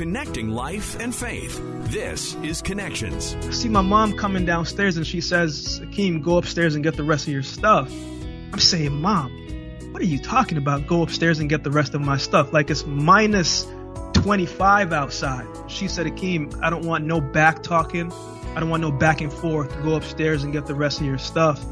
Connecting life and faith. This is Connections. I see my mom coming downstairs and she says, Akeem, go upstairs and get the rest of your stuff. I'm saying, Mom, what are you talking about? Go upstairs and get the rest of my stuff. Like it's minus 25 outside. She said, Akeem, I don't want no back talking. I don't want no back and forth. Go upstairs and get the rest of your stuff.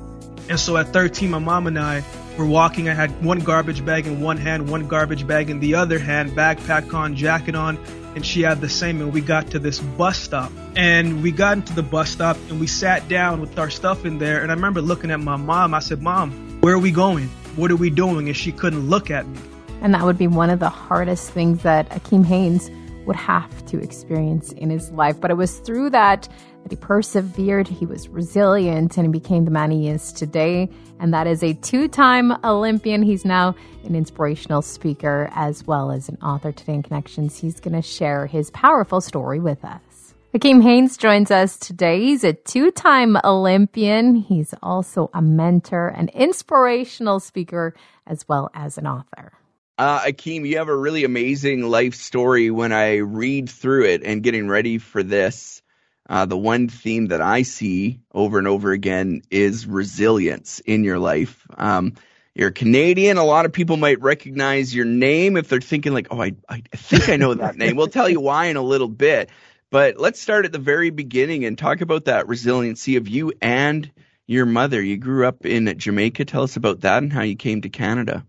And so at 13, my mom and I were walking. I had one garbage bag in one hand, one garbage bag in the other hand, backpack on, jacket on, and she had the same. And we got to this bus stop. And we got into the bus stop and we sat down with our stuff in there. And I remember looking at my mom. I said, Mom, where are we going? What are we doing? And she couldn't look at me. And that would be one of the hardest things that Akeem Haynes would have to experience in his life. But it was through that that he persevered, he was resilient, and he became the man he is today. And that is a two time Olympian. He's now an inspirational speaker as well as an author today in Connections. He's going to share his powerful story with us. Akeem Haynes joins us today. He's a two time Olympian. He's also a mentor, an inspirational speaker, as well as an author. Uh, Akeem, you have a really amazing life story. When I read through it and getting ready for this, uh, the one theme that I see over and over again is resilience in your life. Um, you're Canadian. A lot of people might recognize your name if they're thinking like, "Oh, I, I think I know that name." We'll tell you why in a little bit. But let's start at the very beginning and talk about that resiliency of you and your mother. You grew up in Jamaica. Tell us about that and how you came to Canada.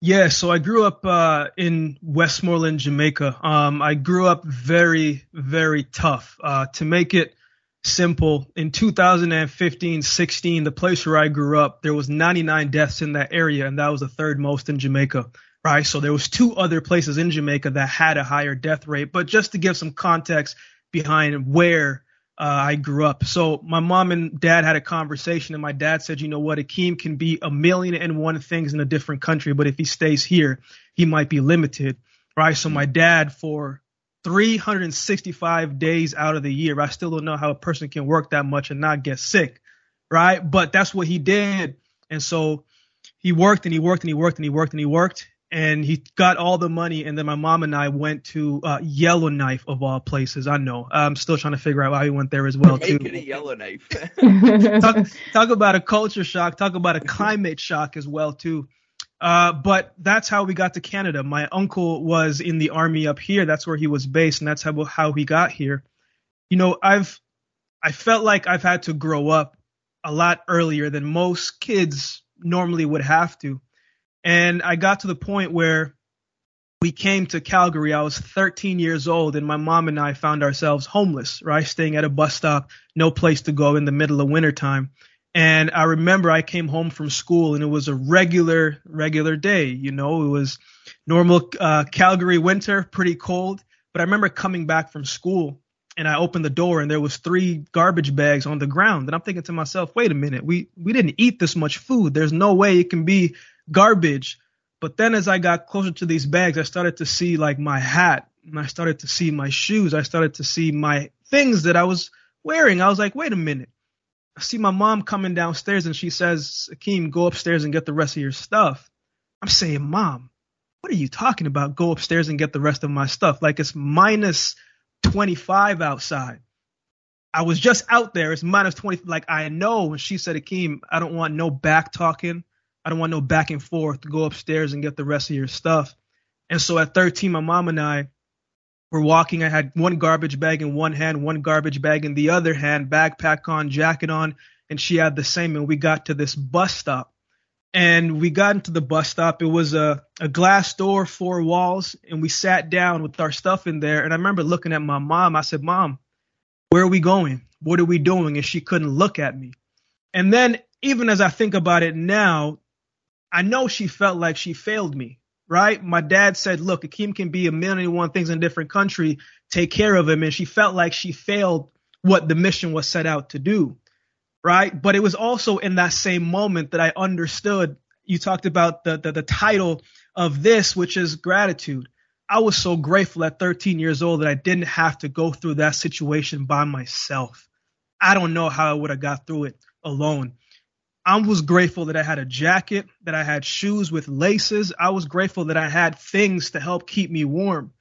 Yeah, so I grew up uh, in Westmoreland, Jamaica. Um, I grew up very, very tough. Uh, to make it simple, in 2015 16, the place where I grew up, there was 99 deaths in that area, and that was the third most in Jamaica. Right, so there was two other places in Jamaica that had a higher death rate. But just to give some context behind where Uh, I grew up. So my mom and dad had a conversation, and my dad said, "You know what? Akeem can be a million and one things in a different country, but if he stays here, he might be limited." Right. So my dad, for 365 days out of the year, I still don't know how a person can work that much and not get sick. Right. But that's what he did, and so he worked and he worked and he worked and he worked and he worked and he got all the money and then my mom and i went to uh, yellowknife of all places. I know. I'm still trying to figure out why we went there as well too. it a Yellowknife. talk, talk about a culture shock. Talk about a climate shock as well too. Uh, but that's how we got to canada. My uncle was in the army up here. That's where he was based and that's how, how he got here. You know i've i felt like i've had to grow up a lot earlier than most kids normally would have to and I got to the point where we came to Calgary. I was 13 years old, and my mom and I found ourselves homeless, right? Staying at a bus stop, no place to go in the middle of wintertime. And I remember I came home from school, and it was a regular, regular day. You know, it was normal uh, Calgary winter, pretty cold. But I remember coming back from school, and I opened the door, and there was three garbage bags on the ground. And I'm thinking to myself, wait a minute, we we didn't eat this much food. There's no way it can be garbage. But then as I got closer to these bags, I started to see like my hat and I started to see my shoes. I started to see my things that I was wearing. I was like, wait a minute. I see my mom coming downstairs and she says, Akeem, go upstairs and get the rest of your stuff. I'm saying, Mom, what are you talking about? Go upstairs and get the rest of my stuff. Like it's minus 25 outside. I was just out there. It's minus 20. Like I know. And she said, Akeem, I don't want no back talking. I don't want no back and forth. Go upstairs and get the rest of your stuff. And so at 13, my mom and I were walking. I had one garbage bag in one hand, one garbage bag in the other hand, backpack on, jacket on, and she had the same. And we got to this bus stop. And we got into the bus stop. It was a, a glass door, four walls, and we sat down with our stuff in there. And I remember looking at my mom. I said, Mom, where are we going? What are we doing? And she couldn't look at me. And then, even as I think about it now, I know she felt like she failed me, right? My dad said, look, Akeem can be a million and one things in a different country. Take care of him. And she felt like she failed what the mission was set out to do, right? But it was also in that same moment that I understood. You talked about the, the, the title of this, which is gratitude. I was so grateful at 13 years old that I didn't have to go through that situation by myself. I don't know how I would have got through it alone. I was grateful that I had a jacket, that I had shoes with laces. I was grateful that I had things to help keep me warm.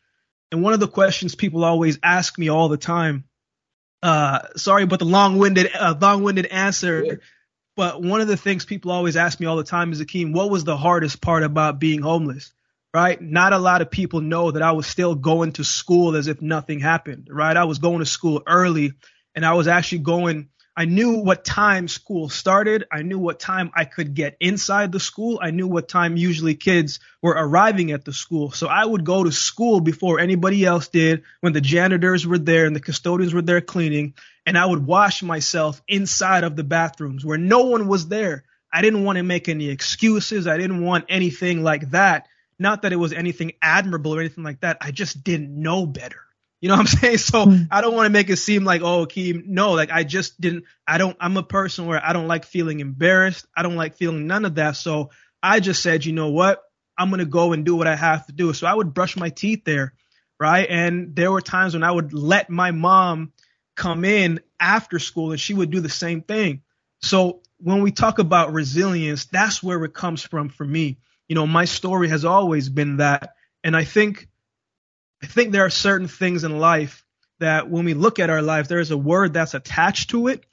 And one of the questions people always ask me all the time, uh, sorry about the long-winded, uh, long-winded answer, yeah. but one of the things people always ask me all the time is, Akeem, what was the hardest part about being homeless? Right? Not a lot of people know that I was still going to school as if nothing happened. Right? I was going to school early, and I was actually going I knew what time school started. I knew what time I could get inside the school. I knew what time usually kids were arriving at the school. So I would go to school before anybody else did when the janitors were there and the custodians were there cleaning. And I would wash myself inside of the bathrooms where no one was there. I didn't want to make any excuses. I didn't want anything like that. Not that it was anything admirable or anything like that. I just didn't know better. You know what I'm saying? So hmm. I don't want to make it seem like, oh, Akeem, no, like I just didn't, I don't, I'm a person where I don't like feeling embarrassed. I don't like feeling none of that. So I just said, you know what? I'm going to go and do what I have to do. So I would brush my teeth there. Right. And there were times when I would let my mom come in after school and she would do the same thing. So when we talk about resilience, that's where it comes from for me. You know, my story has always been that. And I think I think there are certain things in life that when we look at our life, there is a word that's attached to it,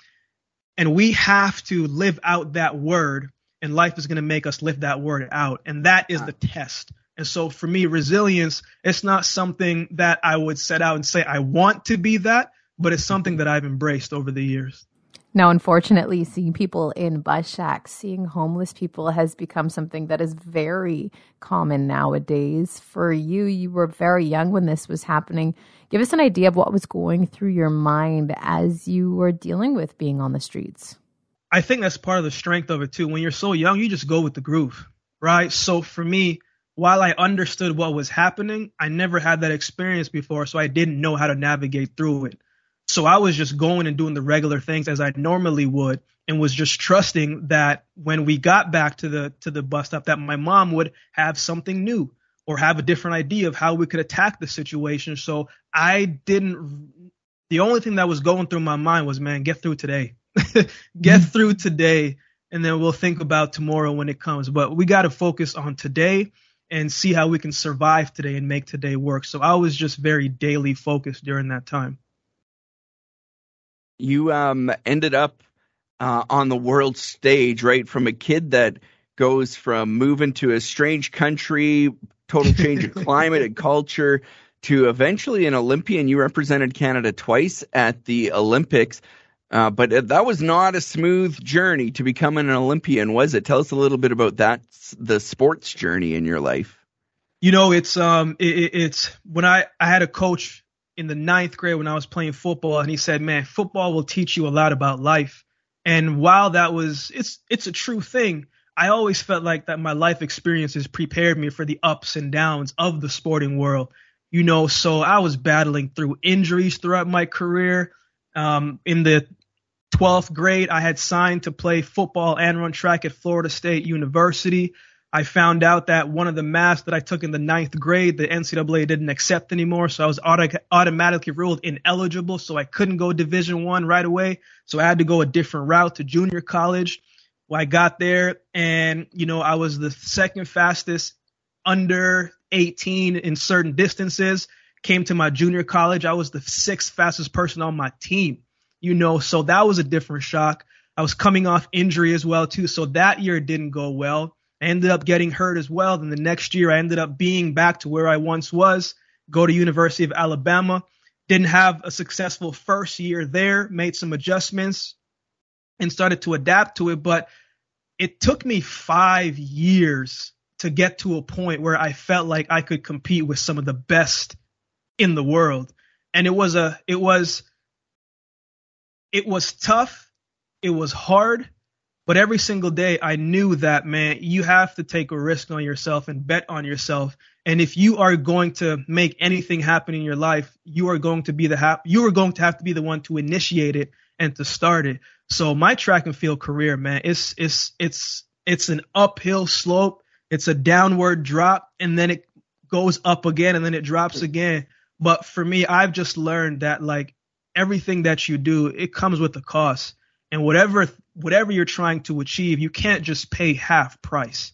and we have to live out that word, and life is going to make us live that word out, and that is the test. And so for me, resilience, it's not something that I would set out and say I want to be that, but it's something that I've embraced over the years. Now, unfortunately, seeing people in bus shacks, seeing homeless people has become something that is very common nowadays. For you, you were very young when this was happening. Give us an idea of what was going through your mind as you were dealing with being on the streets. I think that's part of the strength of it too. When you're so young, you just go with the groove, right? So for me, while I understood what was happening, I never had that experience before, so I didn't know how to navigate through it. So I was just going and doing the regular things as I normally would and was just trusting that when we got back to the to the bus stop that my mom would have something new or have a different idea of how we could attack the situation. So I didn't the only thing that was going through my mind was man, get through today. get mm-hmm. through today and then we'll think about tomorrow when it comes. But we got to focus on today and see how we can survive today and make today work. So I was just very daily focused during that time you um, ended up uh, on the world stage, right? From a kid that goes from moving to a strange country, total change of climate and culture, to eventually an Olympian. You represented Canada twice at the Olympics. Uh, but that was not a smooth journey to becoming an Olympian, was it? Tell us a little bit about that, the sports journey in your life. You know, it's um, it, it's when I I had a coach in the ninth grade when I was playing football, and he said, "Man, football will teach you a lot about life." And while that was, it's it's a true thing. I always felt like that my life experiences prepared me for the ups and downs of the sporting world. You know, so I was battling through injuries throughout my career. Um, in the 12th grade, I had signed to play football and run track at Florida State University. I found out that one of the maths that I took in the ninth grade, the NCAA didn't accept anymore, so I was auto- automatically ruled ineligible. So I couldn't go Division One right away. So I had to go a different route to junior college. Well, I got there, and you know I was the second fastest under 18 in certain distances. Came to my junior college, I was the sixth fastest person on my team. You know, so that was a different shock. I was coming off injury as well too, so that year didn't go well. I ended up getting hurt as well. Then the next year, I ended up being back to where I once was. Go to University of Alabama. Didn't have a successful first year there. Made some adjustments and started to adapt to it. But it took me five years to get to a point where I felt like I could compete with some of the best in the world. And it was a, it was, it was tough. It was hard but every single day, I knew that, man, you have to take a risk on yourself and bet on yourself. And if you are going to make anything happen in your life, you are going to be the ha- you are going to have to be the one to initiate it and to start it. So my track and field career, man, it's it's it's it's an uphill slope. It's a downward drop, and then it goes up again, and then it drops again. But for me, I've just learned that like everything that you do, it comes with a cost and whatever whatever you're trying to achieve, you can't just pay half price.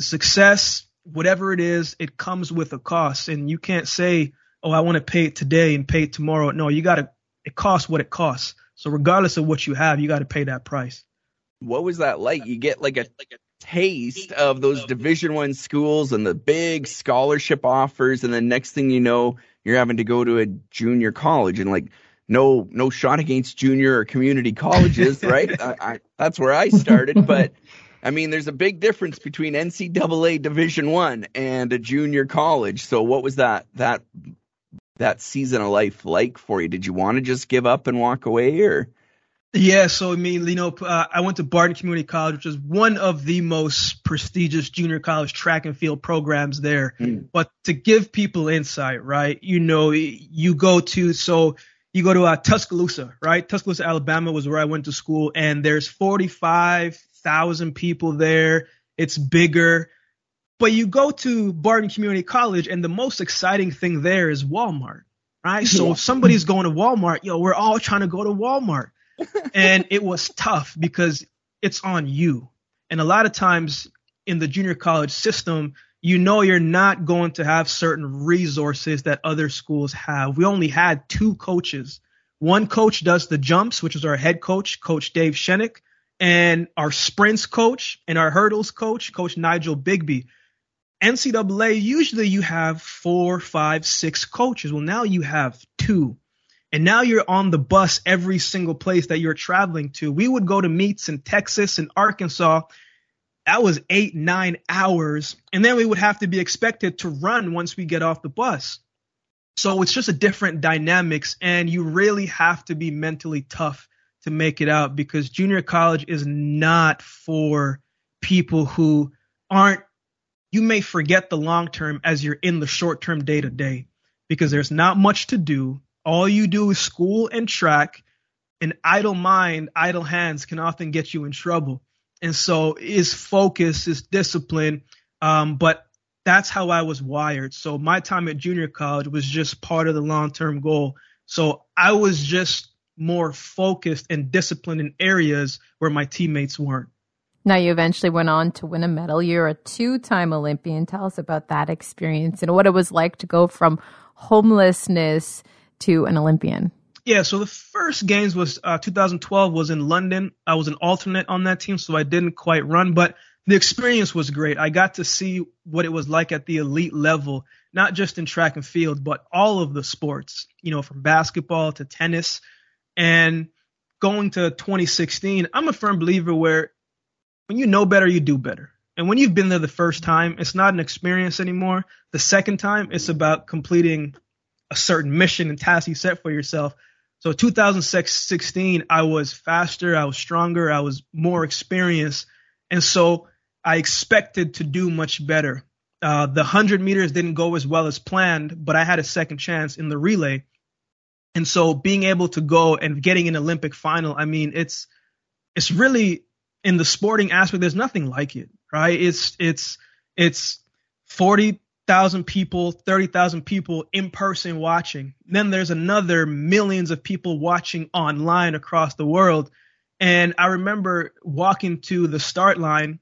Success, whatever it is, it comes with a cost, and you can't say oh, I want to pay it today and pay it tomorrow. No, you got to, it costs what it costs. So regardless of what you have, you got to pay that price. What was that like? You get like a, like a taste of those division one schools and the big scholarship offers and the next thing you know you're having to go to a junior college and like no no shot against junior or community colleges right I, I, that's where i started but i mean there's a big difference between ncaa division one and a junior college so what was that that that season of life like for you did you want to just give up and walk away or yeah, so I mean, you know, uh, I went to Barton Community College, which is one of the most prestigious junior college track and field programs there. Mm. But to give people insight, right? You know, you go to so you go to uh, Tuscaloosa, right? Tuscaloosa, Alabama was where I went to school, and there's 45,000 people there. It's bigger. But you go to Barton Community College, and the most exciting thing there is Walmart, right? So yeah. if somebody's going to Walmart, yo, we're all trying to go to Walmart and it was tough because it's on you. And a lot of times in the junior college system, you know you're not going to have certain resources that other schools have. We only had two coaches. One coach does the jumps, which is our head coach, Coach Dave Shenick, and our sprints coach and our hurdles coach, Coach Nigel Bigby. NCAA, usually you have four, five, six coaches. Well, now you have two. And now you're on the bus every single place that you're traveling to. We would go to meets in Texas and Arkansas. That was eight, nine hours. And then we would have to be expected to run once we get off the bus. So it's just a different dynamics. And you really have to be mentally tough to make it out because junior college is not for people who aren't, you may forget the long term as you're in the short term day to day because there's not much to do all you do is school and track. An idle mind, idle hands can often get you in trouble. And so is focus, is discipline. Um, but that's how I was wired. So my time at junior college was just part of the long term goal. So I was just more focused and disciplined in areas where my teammates weren't. Now, you eventually went on to win a medal. You're a two time Olympian. Tell us about that experience and what it was like to go from homelessness to an Olympian? Yeah, so the first games was uh, 2012 was in London. I was an alternate on that team, so I didn't quite run, but the experience was great. I got to see what it was like at the elite level, not just in track and field, but all of the sports, you know, from basketball to tennis. And going to 2016, I'm a firm believer where when you know better, you do better. And when you've been there the first time, it's not an experience anymore. The second time, it's about completing a certain mission and task you set for yourself. So 2016, I was faster, I was stronger, I was more experienced, and so I expected to do much better. Uh, the 100 meters didn't go as well as planned, but I had a second chance in the relay. And so being able to go and getting an Olympic final, I mean, it's it's really in the sporting aspect, there's nothing like it, right? It's it's it's 40 thousand people, thirty thousand people in person watching. Then there's another millions of people watching online across the world. And I remember walking to the start line,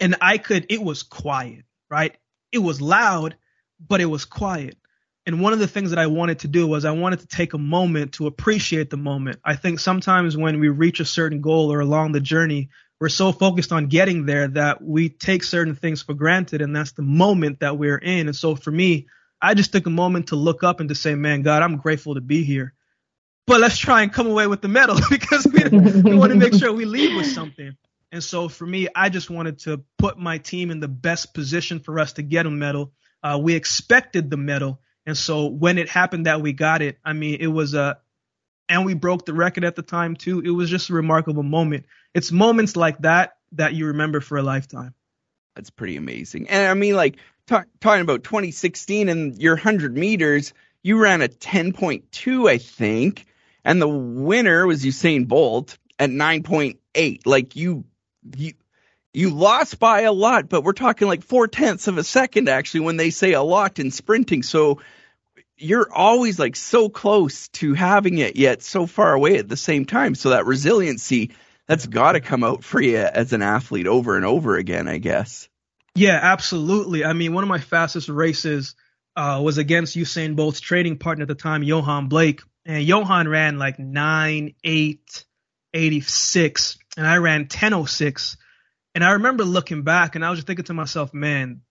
and I could. It was quiet, right? It was loud, but it was quiet. And one of the things that I wanted to do was I wanted to take a moment to appreciate the moment. I think sometimes when we reach a certain goal or along the journey, we're so focused on getting there that we take certain things for granted and that's the moment that we're in and so for me i just took a moment to look up and to say man god i'm grateful to be here but let's try and come away with the medal because we, we want to make sure we leave with something and so for me i just wanted to put my team in the best position for us to get a medal uh, we expected the medal and so when it happened that we got it i mean it was a and we broke the record at the time too. It was just a remarkable moment. It's moments like that that you remember for a lifetime. That's pretty amazing. And I mean, like talk, talking about 2016 and your 100 meters, you ran a 10.2, I think, and the winner was Usain Bolt at 9.8. Like you, you, you lost by a lot, but we're talking like four tenths of a second actually when they say a lot in sprinting. So you're always like so close to having it yet so far away at the same time. So that resiliency that's got to come out for you as an athlete over and over again, I guess. Yeah, absolutely. I mean, one of my fastest races uh, was against Usain Bolt's training partner at the time, Yohan Blake, and Yohan ran like nine eight eighty six, and I ran ten oh six. And I remember looking back, and I was just thinking to myself, man,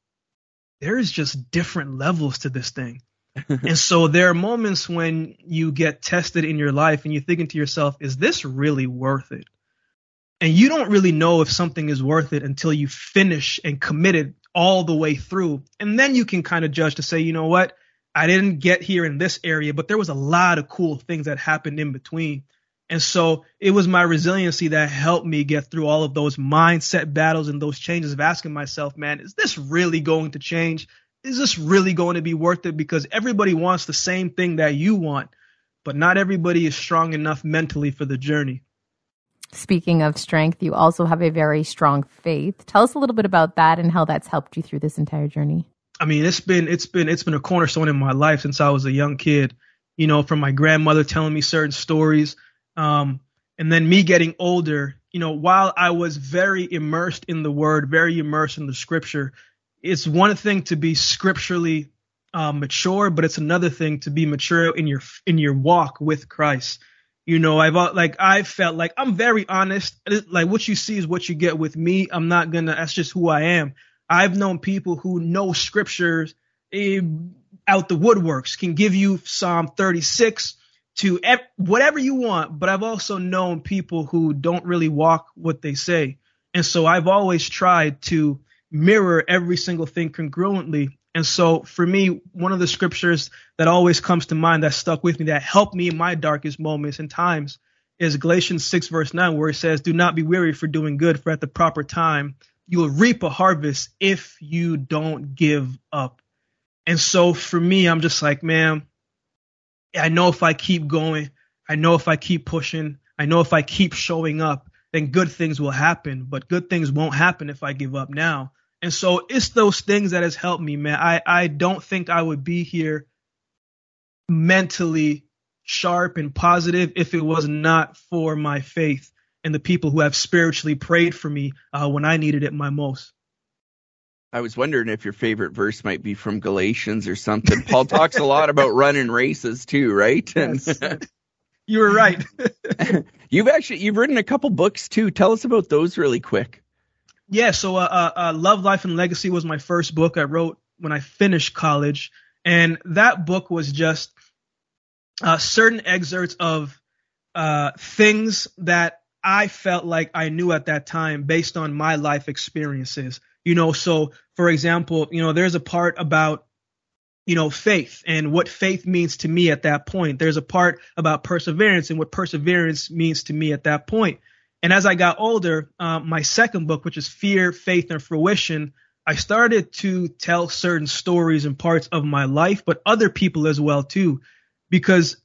there's just different levels to this thing. and so there are moments when you get tested in your life, and you're thinking to yourself, is this really worth it? And you don't really know if something is worth it until you finish and commit it all the way through. And then you can kind of judge to say, you know what? I didn't get here in this area, but there was a lot of cool things that happened in between. And so it was my resiliency that helped me get through all of those mindset battles and those changes of asking myself, man, is this really going to change? Is this really going to be worth it? Because everybody wants the same thing that you want, but not everybody is strong enough mentally for the journey. Speaking of strength, you also have a very strong faith. Tell us a little bit about that and how that's helped you through this entire journey. I mean, it's been it's been it's been a cornerstone in my life since I was a young kid. You know, from my grandmother telling me certain stories, um, and then me getting older. You know, while I was very immersed in the Word, very immersed in the Scripture, it's one thing to be scripturally uh, mature, but it's another thing to be mature in your in your walk with Christ. You know, I've like I felt like I'm very honest. Like what you see is what you get with me. I'm not gonna. That's just who I am. I've known people who know scriptures eh, out the woodworks, can give you Psalm 36 to ev- whatever you want. But I've also known people who don't really walk what they say, and so I've always tried to mirror every single thing congruently and so for me, one of the scriptures that always comes to mind that stuck with me, that helped me in my darkest moments and times, is Galatians 6, verse 9, where it says, Do not be weary for doing good, for at the proper time you will reap a harvest if you don't give up. And so for me, I'm just like, man, I know if I keep going, I know if I keep pushing, I know if I keep showing up, then good things will happen. But good things won't happen if I give up now. And so it's those things that has helped me, man. I, I don't think I would be here mentally sharp and positive if it was not for my faith and the people who have spiritually prayed for me uh, when I needed it my most. I was wondering if your favorite verse might be from Galatians or something. Paul talks a lot about running races too, right? Yes. you were right. you've actually you've written a couple books too. Tell us about those really quick. Yeah, so uh, uh, uh, Love, Life, and Legacy was my first book I wrote when I finished college, and that book was just uh, certain excerpts of uh, things that I felt like I knew at that time based on my life experiences. You know, so for example, you know, there's a part about you know, faith and what faith means to me at that point. There's a part about perseverance and what perseverance means to me at that point. And as I got older, uh, my second book, which is Fear, Faith, and Fruition, I started to tell certain stories and parts of my life, but other people as well too, because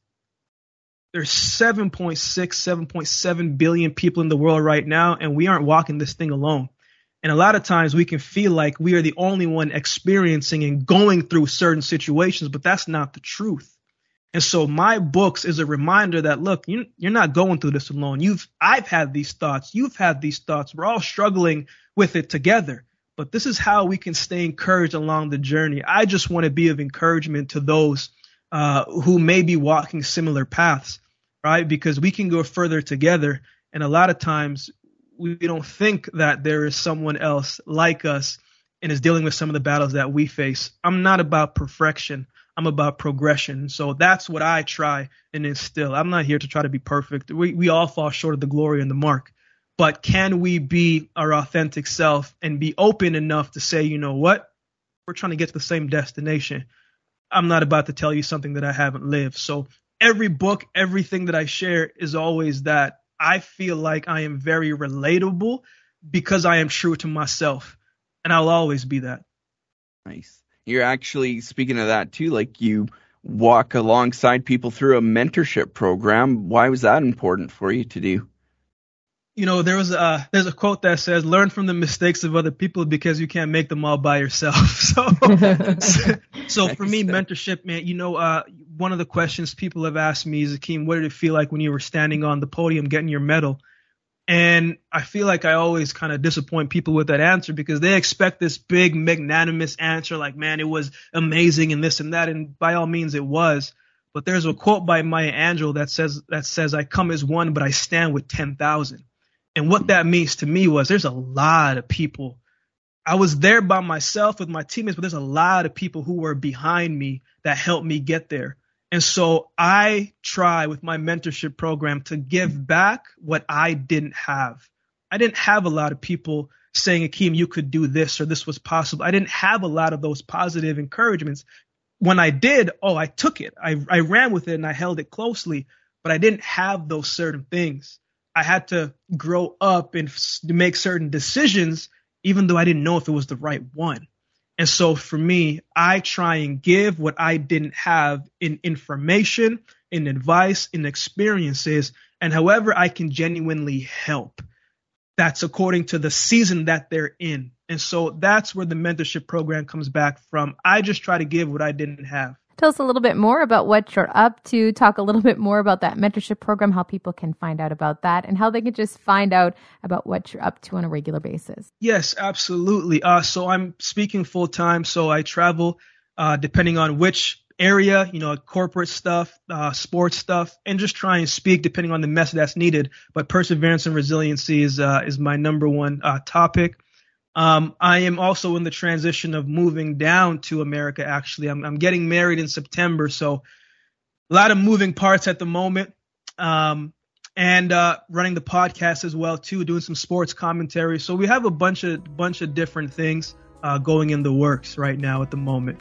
there's 7.6, 7.7 billion people in the world right now, and we aren't walking this thing alone. And a lot of times we can feel like we are the only one experiencing and going through certain situations, but that's not the truth. And so my books is a reminder that look, you, you're not going through this alone. You've I've had these thoughts, you've had these thoughts. We're all struggling with it together. But this is how we can stay encouraged along the journey. I just want to be of encouragement to those uh, who may be walking similar paths, right? Because we can go further together. And a lot of times we don't think that there is someone else like us and is dealing with some of the battles that we face. I'm not about perfection. I'm about progression. So that's what I try and instill. I'm not here to try to be perfect. We we all fall short of the glory and the mark. But can we be our authentic self and be open enough to say, you know what? We're trying to get to the same destination. I'm not about to tell you something that I haven't lived. So every book, everything that I share is always that I feel like I am very relatable because I am true to myself. And I'll always be that. Nice you're actually speaking of that too like you walk alongside people through a mentorship program. Why was that important for you to do? You know there was a there's a quote that says learn from the mistakes of other people because you can't make them all by yourself. So so, for me mentorship man you know uh, one of the questions people have asked me is akeem what did it feel like when you were standing on the podium getting your medal And I feel like I always kind of disappoint people with that answer because they expect this big magnanimous answer like, man, it was amazing and this and that. And by all means it was. But there's a quote by Maya Angelou that says that says I come as one, but I stand with ten thousand. And what that means to me was there's a lot of people. I was there by myself with my teammates, but there's a lot of people who were behind me that helped me get there. And so I try with my mentorship program to give back what I didn't have. I didn't have a lot of people saying, Akeem, you could do this or this was possible. I didn't have a lot of those positive encouragements when I did, oh, I took it. I, I ran with it and I held it closely, but I didn't have those certain things. I had to grow up and f- make certain decisions, even though I didn't know if it was the right one. And so for me, I try and give what I didn't have in information, in advice, in experiences, and however I can genuinely help. That's according to the season that they're in. And so that's where the mentorship program comes back from. I just try to give what I didn't have. Tell us a little bit more about what you're up to. Talk a little bit more about that mentorship program, how people can find out about that, and how they can just find out about what you're up to on a regular basis. Yes, absolutely. Uh, so I'm speaking full time, so I travel uh, depending on which area, you know, corporate stuff, uh, sports stuff, and just try and speak depending on the message that's needed. But perseverance and resiliency is uh, is my number one uh, topic. Um, I am also in the transition of moving down to America. Actually, I'm, I'm getting married in September, so a lot of moving parts at the moment. Um, and uh, running the podcast as well too, doing some sports commentary. So we have a bunch of bunch of different things uh, going in the works right now at the moment.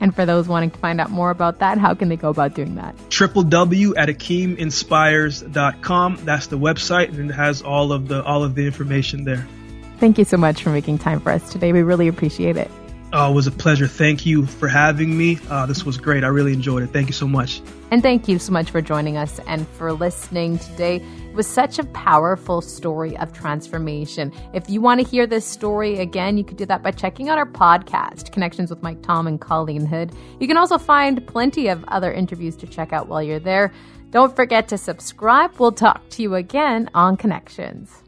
And for those wanting to find out more about that, how can they go about doing that? Triple W at AkeemInspires.com. That's the website, and it has all of the all of the information there. Thank you so much for making time for us today. We really appreciate it. Oh, it was a pleasure. Thank you for having me. Uh, this was great. I really enjoyed it. Thank you so much. And thank you so much for joining us and for listening today. It was such a powerful story of transformation. If you want to hear this story again, you could do that by checking out our podcast, Connections with Mike Tom and Colleen Hood. You can also find plenty of other interviews to check out while you're there. Don't forget to subscribe. We'll talk to you again on Connections.